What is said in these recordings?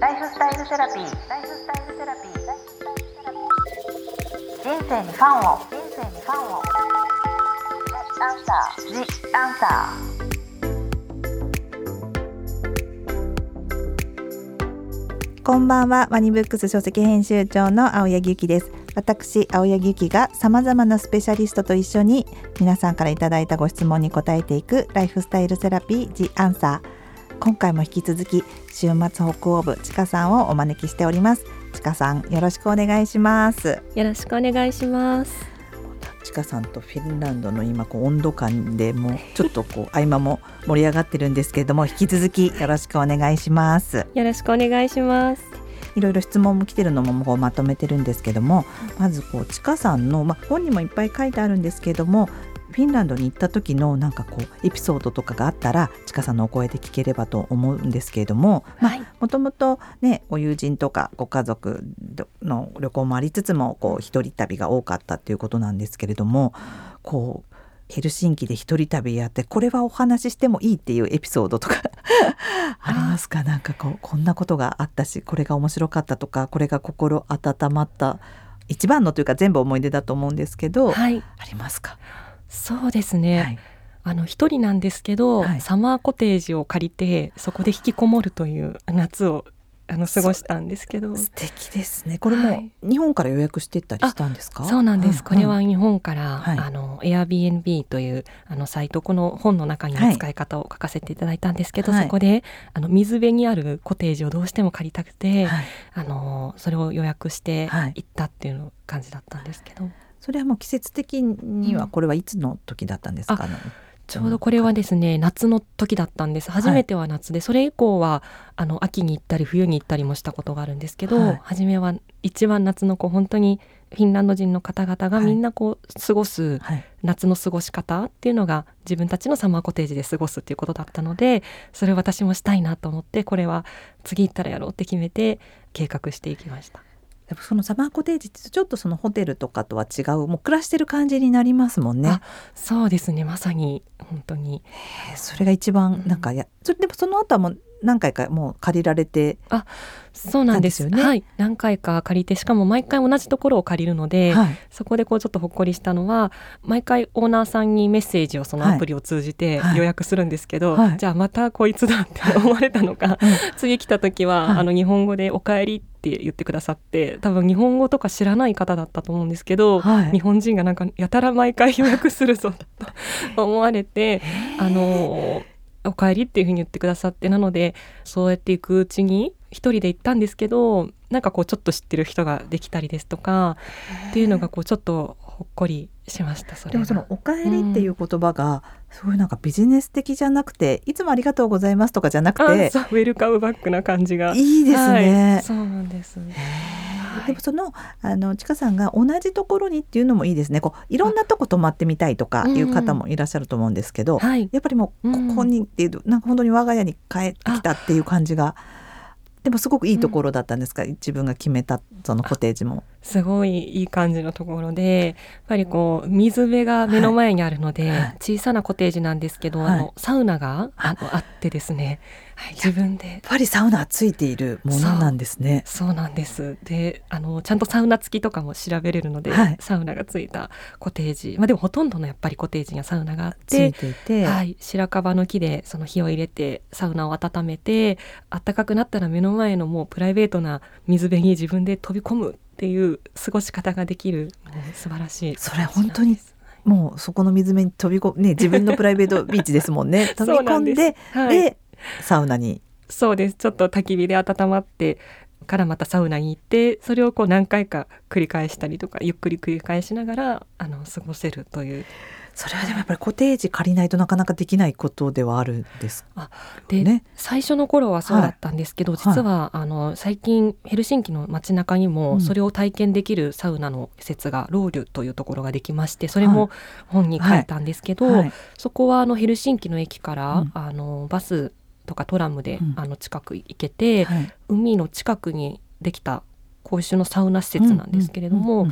ライフスタイルセラピー。ライフスタイルセラピー。人生にファンを。人生にファンを。アンサー。ジアンサー。こんばんはワニブックス書籍編集長の青柳ゆきです私青柳ゆきがさまざまなスペシャリストと一緒に皆さんからいただいたご質問に答えていくライフスタイルセラピージアンサー今回も引き続き週末北欧部ちかさんをお招きしております。ちかさんよろしくお願いします。よろしくお願いします。ちかさんとフィンランドの今こう温度感でもうちょっとこう合間も盛り上がってるんですけれども引き続きよろしくお願いします。よろしくお願いします。いろいろ質問も来てるのもこうまとめてるんですけどもまずこうちかさんの、まあ、本にもいっぱい書いてあるんですけれどもフィンランドに行った時のなんかこうエピソードとかがあったらちかさんのお声で聞ければと思うんですけれどももともとねご友人とかご家族の旅行もありつつもこう一人旅が多かったっていうことなんですけれどもこうヘルシンキで一人旅やってこれはお話ししてもいいっていうエピソードとか？ありますか？なんかこうこんなことがあったしこれが面白かったとかこれが心温まった一番のというか全部思い出だと思うんですけど、はい、ありますか？そうですね、はい、あの一人なんですけど、はい、サマーコテージを借りてそこで引きこもるという夏をあの過ごしたんですけど。素敵ですね。これも日本から予約してたりしたんですか、そうなんです、これは日本から、はい、あの Airbnb というあのサイトこの本の中に使い方を書かせていただいたんですけど、はい、そこであの水辺にあるコテージをどうしても借りたくて、はい、あのそれを予約して行ったっていう感じだったんですけど。それはもう季節的にはこれはいつの時だったんですか、うん、ちょうどこれはですね夏の時だったんです。初めては夏で、はい、それ以降はあの秋に行ったり冬に行ったりもしたことがあるんですけど、はい、初めは一番夏のこう本当にフィンランド人の方々がみんなこう過ごす夏の過ごし方っていうのが自分たちのサマーコテージで過ごすっていうことだったのでそれを私もしたいなと思ってこれは次行ったらやろうって決めて計画していきました。そのサマーコテージってちょっとそのホテルとかとは違うもう暮らしてる感じになりますもんね。そうですねまさに本当に。それが一番なんかや、それでもその後はもう何回かもう借りられてあそうなんですよね、はい、何回か借りてしかも毎回同じところを借りるので、はい、そこでこうちょっとほっこりしたのは毎回オーナーさんにメッセージをそのアプリを通じて予約するんですけど、はい、じゃあまたこいつだって思われたのか、次来た時は、あの日本語で「おかえり」って言ってくださって多分日本語とか知らない方だったと思うんですけど、日本人がなんかやたら毎回予約するぞと思われてあのお帰りっていうふうに言ってくださってなのでそうやっていくうちに一人で行ったんですけどなんかこうちょっと知ってる人ができたりですとかっていうのがこうちょっとほっこりしましたそれでもその「おかえり」っていう言葉が、すごいなんかビジネス的じゃなくて「いつもありがとうございます」とかじゃなくてウェルカムバックな感じが。いいですね、はい、そうなんです、でもそのあのちかさんが同じところにっていうのもいいですね。こういろんなとこ泊まってみたいとかいう方もいらっしゃると思うんですけど、うんうん、やっぱりもうここにっていう、うん、なんか本当に我が家に帰ってきたっていう感じが。でもすごくいいところだったんですか、うん、自分が決めたそのコテージも。すごいいい感じのところでやっぱりこう水辺が目の前にあるので、はい、小さなコテージなんですけど、はい、あのサウナがあのあってですねはい、自分で。やっぱりサウナついているものなんですね。そう。なんです。であのちゃんとサウナ付きとかも調べれるので、はい、サウナがついたコテージ。まあでもほとんどのやっぱりコテージにはサウナがあってついていて、はい、白樺の木でその火を入れてサウナを温めて暖かくなったら目の前のもうプライベートな水辺に自分で飛び込むっていう過ごし方ができる素晴らしいそれ本当にもうそこの水辺に飛び込むね自分のプライベートビーチですもんね。飛び込んではい、でサウナに。そうです。ちょっと焚き火で温まってからまたサウナに行ってそれをこう何回か繰り返したりとかゆっくり繰り返しながらあの過ごせるという。それはでもやっぱりコテージ借りないとなかなかできないことではあるんですあで、ね、最初の頃はそうだったんですけど、はい、実は、あの最近ヘルシンキの街中にもそれを体験できるサウナの施設が、ローリュというところができましてそれも本に書いたんですけど、はい。はい、そこはあのヘルシンキの駅から、うん、あのバスとかトラムで、うん、あの近く行けて、はい、海の近くにできた公衆のサウナ施設なんですけれども、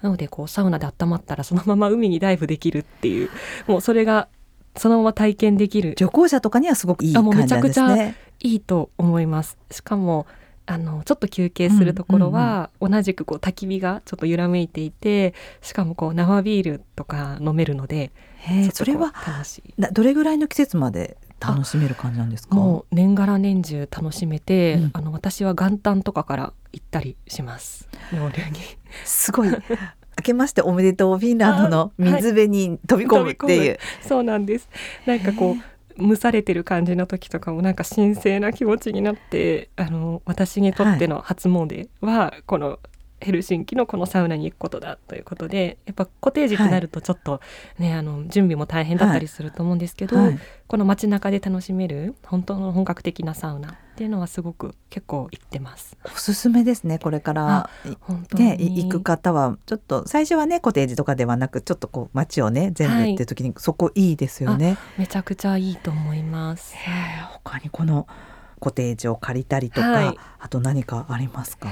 なのでこうサウナで温まったらそのまま海にダイブできるっていう もうそれがそのまま体験できる旅行者とかにはすごくいい感じなんですね。めちゃくちゃいいと思います。しかもあのちょっと休憩するところは、同じくこう焚き火がちょっと揺らめいていてしかもこう生ビールとか飲めるのでそれはどれぐらいの季節まで楽しめる感じなんですか？もう年がら年中楽しめて、うん、あの私は元旦とかから行ったりします。ロウリュに。すごい。明けましておめでとうフィンランドの水辺に飛び込むっていう、はい、そうなんです。なんかこう蒸されてる感じの時とかもなんか神聖な気持ちになってあの私にとっての初詣はこのヘルシンキのこのサウナに行くことだということでやっぱコテージってなるとちょっとね、はい、あの準備も大変だったりすると思うんですけど、はい、この街中で楽しめる本当の本格的なサウナっていうのはすごく結構行ってます。おすすめですねこれから。ね行く方はちょっと最初はねコテージとかではなくちょっとこう街をね全部っていう時に、そこいいですよね。めちゃくちゃいいと思います。他にこのコテージを借りたりとか、はい、あと何かありますか？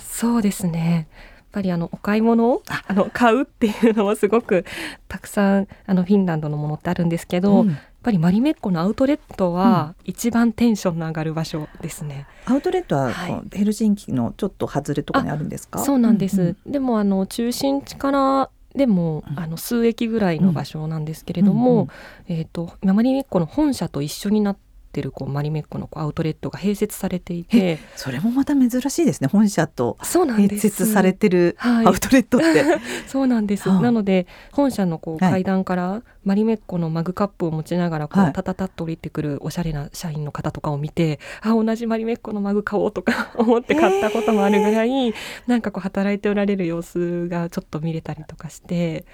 そうですね。やっぱりあのお買い物をあ。の買うっていうのはすごくたくさんあのフィンランドのものってあるんですけど、うん。やっぱりマリメッコのアウトレットは一番テンションの上がる場所ですね。アウトレットはヘルシンキのちょっと外れとかにあるんですか？そうなんです。うんうん、でもあの中心地からでも、あの数駅ぐらいの場所なんですけれども、うんうん、えっ、ー、とマリメッコの本社と一緒になってってるこうマリメッコのこうアウトレットが併設されていて。それもまた珍しいですね。本社と併設されてるアウトレットって。そうなんです、はい、なので本社のこう階段からマリメッコのマグカップを持ちながらこう、タタタッと降りてくるおしゃれな社員の方とかを見てあ同じマリメッコのマグ買おうとか 思って買ったこともあるぐらいなんかこう働いておられる様子がちょっと見れたりとかして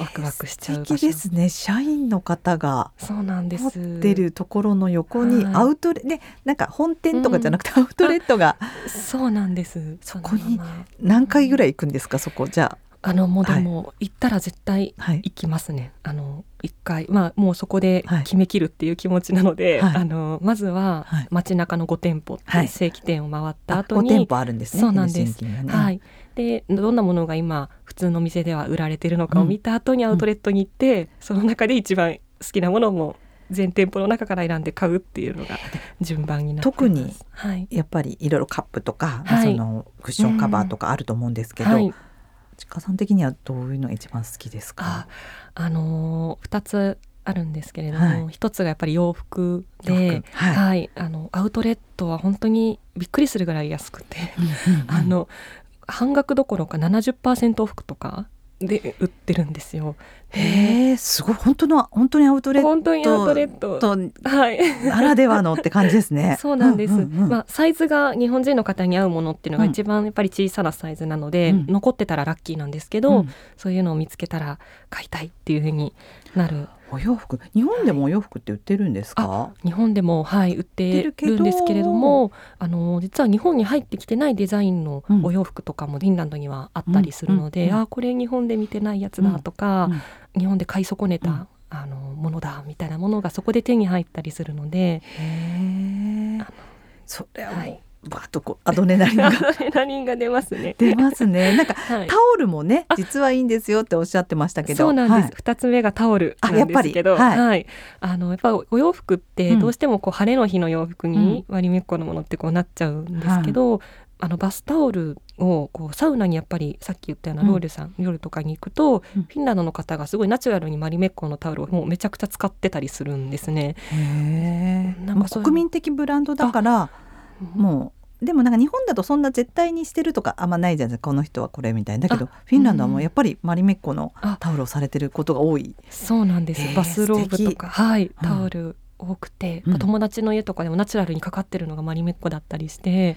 ワクワクしちゃう場所。ですね社員の方が。そうなんです。持ってるところの横にアウトレ、ねなんか本店とかじゃなくてアウトレットが、うん、そうなんです。そこに何回ぐらい行くんですかそこ？じゃあ。あのもうでも、行ったら絶対行きますね。はい、あの一回まあもうそこで決めきるっていう気持ちなので、はい、あのまずは街中の5店舗、はい、正規店を回った後に、5店舗あるんですね。そうなんです。ね、はい。でどんなものが今普通の店では売られてるのかを見た後にアウトレットに行って、うん、その中で一番好きなものも全店舗の中から選んで買うっていうのが順番になって特にやっぱりいろいろカップとか、はい、そのクッションカバーとかあると思うんですけど、はい、ちかさん的にはどういうのが一番好きですか？あのー、2つあるんですけれども、はい、1つがやっぱり洋服で、はい、はい、あのアウトレットは本当にびっくりするぐらい安くて、あの半額どころか70%オフとかで売ってるんですよ。へえすごい。本当の本当にアウトレット本当にアウトレット。と、はい、ならではのって感じですね。そうなんです、うんうんうん、まあ、サイズが日本人の方に合うものっていうのが一番やっぱり小さなサイズなので、うん、残ってたらラッキーなんですけど、うん、そういうのを見つけたら買いたいっていうふうになる。お洋服日本でもお洋服って売ってるんですか、はい、日本でもはい売ってるんですけれどもあの実は日本に入ってきてないデザインのお洋服とかもフィンランドにはあったりするので、うんうんうん、あこれ日本で見てないやつだとか、日本で買い損ねた、あのものだみたいなものがそこで手に入ったりするので。それははいバーッとこうアドレナリンが。アドレナリンが出ますね。出ますね。なんか、はい、タオルもね実はいいんですよっておっしゃってましたけど。そうなんです。二、はい、つ目がタオルなんですけどはい、はい、あのやっぱお洋服ってどうしてもこう晴れの日の洋服に割りめっこのものってこうなっちゃうんですけど、うん、あのバスタオルをこうサウナにやっぱりさっき言ったようなロールさん、うん、夜とかに行くと、うん、フィンランドの方がすごいナチュラルにマリメッコのタオルをもうめちゃくちゃ使ってたりするんですね。へなんか国民的ブランドだからもうでもなんか日本だとそんな絶対にしてるとかあんまないじゃないですかこの人はこれみたいだけどフィンランドはもうやっぱりマリメッコのタオルをされてることが多い。そうなんです。バスローブとかはいタオル多くて、うん、友達の家とかでもナチュラルにかかってるのがマリメッコだったりして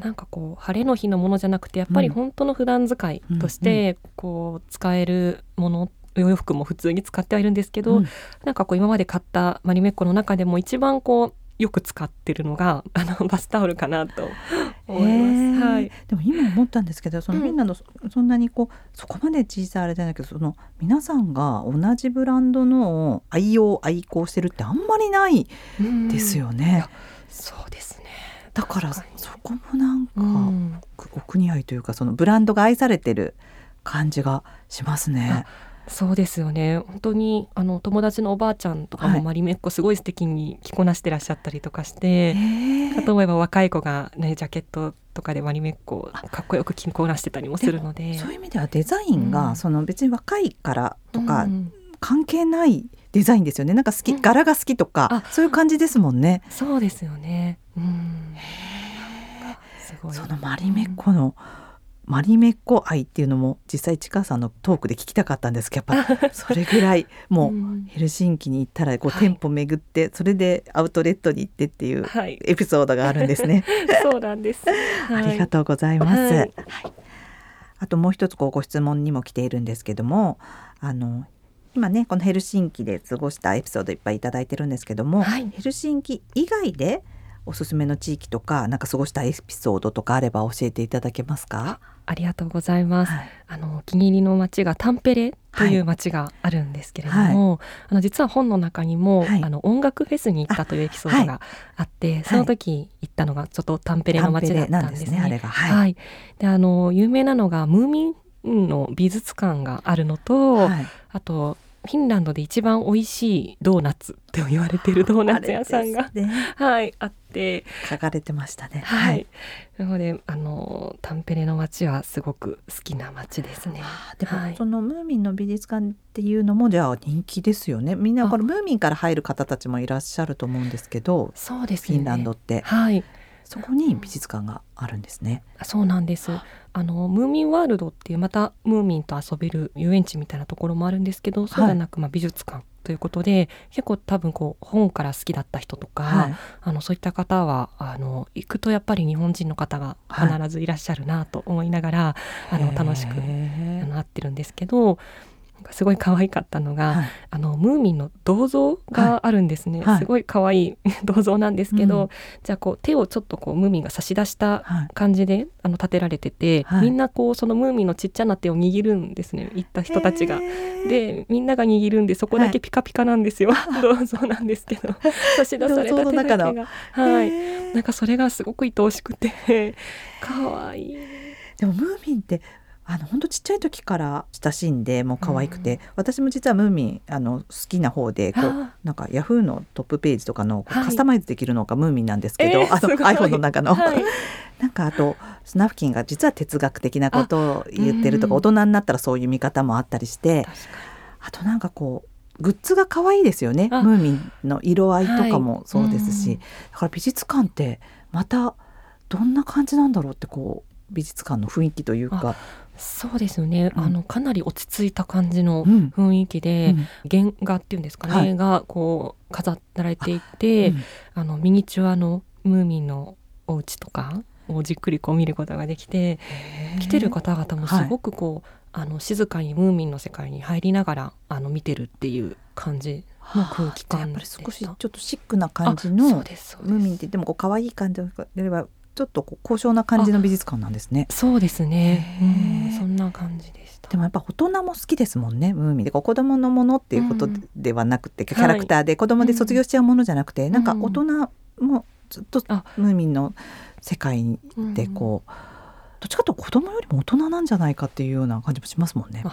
なんかこう晴れの日のものじゃなくてやっぱり本当の普段使いとしてこう使えるものお洋服も普通に使ってはいるんですけど、うん、なんかこう今まで買ったマリメッコの中でも一番こうよく使ってるのがあのバスタオルかなと思います。はい、でも今思ったんですけどそのフィンランド、そんなにこうそこまで小さいあれじゃないけどその皆さんが同じブランドの愛用愛好してるってあんまりないですよね。そうですね。だからそこもなんか、お国愛というかそのブランドが愛されてる感じがしますね。そうですよね。本当にあの友達のおばあちゃんとかもマリメッコすごい素敵に着こなしてらっしゃったりとかして、はい、かと思えば若い子がねジャケットとかでマリメッコかっこよく着こなしてたりもするので。そういう意味ではデザインが、うん、その別に若いからとか、関係ないデザインですよね。なんか好き、うん、柄が好きとかそういう感じですもんね。そうですよね。うん。すごい。そのマリメッコの、うんマリメッコ愛っていうのも実際ちかさんのトークで聞きたかったんですけどやっぱ それぐらいもうヘルシンキに行ったらこう店舗巡ってそれでアウトレットに行ってっていうエピソードがあるんですね。そうなんです、ありがとうございます。はい、あともう一つこうご質問にも来ているんですけどもあの今ねこのヘルシンキで過ごしたエピソードいっぱいいただいてるんですけども、はい、ヘルシンキ以外でおすすめの地域とかなんか過ごしたエピソードとかあれば教えていただけますか？ありがとうございます、はい、あのお気に入りの町がタンペレという町があるんですけれども、はい、あの実は本の中にも、はい、あの音楽フェスに行ったというエピソードがあって、その時行ったのがちょっとタンペレの町だったんですね。ねはい、であの有名なのがムーミンの美術館があるのと、あとフィンランドで一番美味しいドーナツって言われているドーナツ屋さんが、ね、はいあって書かれてましたね。はい。なのであのタンペレの街はすごく好きな街ですね。でも、はい、そのムーミンの美術館っていうのもじゃあ人気ですよね。みんなこれムーミンから入る方たちもいらっしゃると思うんですけど、そうです、ね、フィンランドって。はい。そこに美術館があるんですね。そうなんです。あのムーミンワールドっていうまたムーミンと遊べる遊園地みたいなところもあるんですけど、そうではなくまあ美術館ということで結構多分こう本から好きだった人とか、はい、あのそういった方はあの行くとやっぱり日本人の方が必ずいらっしゃるなと思いながら、はい、あの楽しくあの会ってるんですけどすごい可愛かったのが、はい、あのムーミンの銅像があるんですね、はい、すごい可愛い 銅像なんですけど、うん、じゃあこう手をちょっとこうムーミンが差し出した感じで、はい、あの立てられてて、みんなこうそのムーミンのちっちゃな手を握るんですね行った人たちが。でみんなが握るんでそこだけピカピカなんですよ、銅像なんですけど。差し出された手だけが。はい、なんかそれがすごく愛おしくて。可愛い。でもムーミンってあの本当ちっちゃい時から親しんでもう可愛くて、うん、私も実はムーミンあの好きな方でこうなんかヤフーのトップページとかのカスタマイズできるのがムーミンなんですけど、はい、あの iPhone の中の、はい、なんかあとスナフキンが実は哲学的なことを言ってるとか大人になったらそういう見方もあったりしてあとなんかこうグッズが可愛いですよね。ムーミンの色合いとかもそうですし、はい、だから美術館ってまたどんな感じなんだろうってこう美術館の雰囲気というかそうですよね、うん、あのかなり落ち着いた感じの雰囲気で、うん、原画っていうんですかね、はい、がこう飾られていてあ、うん、のミニチュアのムーミンのお家とかをじっくりこう見ることができて来てる方々もすごくこう、はい、あの静かにムーミンの世界に入りながらあの見てるっていう感じの空気感でした。やっぱり少しちょっとシックな感じのムーミンってでもこう可愛い感じであればちょっとこう高尚な感じの美術館なんですね。そうですね。うん、そんな感じでした。でもやっぱ大人も好きですもんね。ムーミンで子供のものっていうことではなくて、うん、キャラクターで子供で卒業しちゃうものじゃなくて、うん、なんか大人もずっとムーミンの世界でこう。どっちかというと子供よりも大人なんじゃないかっていうような感じもしますもんね。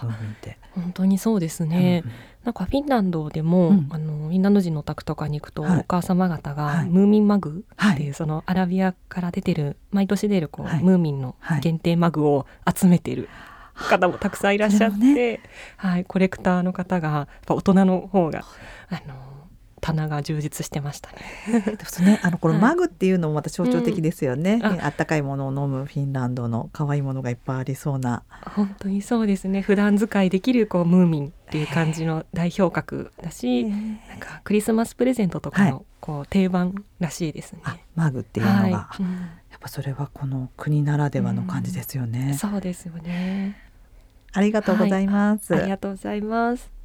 本当にそうですね。うんなんかフィンランドでも、うん、あのフィンランド人のお宅とかに行くと、はい、お母様方がムーミンマグっていう、はい、そのアラビアから出てる毎年出るこう、はい、ムーミンの限定マグを集めてる方もたくさんいらっしゃって、ね、はい、コレクターの方が大人の方があの棚が充実してましたね。ねあのこのマグっていうのもまた象徴的ですよね。うん、あったかいものを飲むフィンランドの可愛いものがいっぱいありそうな。本当にそうですね。普段使いできるこうムーミンっていう感じの代表格だし、なんかクリスマスプレゼントとかのこう定番らしいですね。はい、マグっていうのが、はいうん、やっぱそれはこの国ならではの感じですよね。うん、そうですよね。ありがとうございます、はい、ありがとうございます。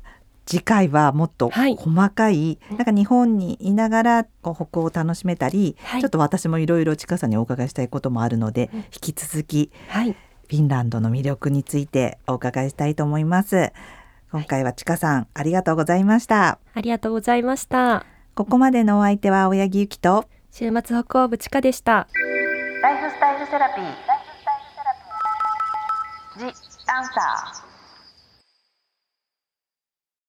次回はもっと細かい、はい、なんか日本にいながらこう北欧を楽しめたり、はい、ちょっと私もいろいろ近さにお伺いしたいこともあるので、うん、引き続き、はい、フィンランドの魅力についてお伺いしたいと思います。今回はちかさん、ありがとうございました。ありがとうございました。ここまでのお相手は青柳ゆきと週末北欧部ちかでした。ライフスタイルセラピー。ジ・アンサー。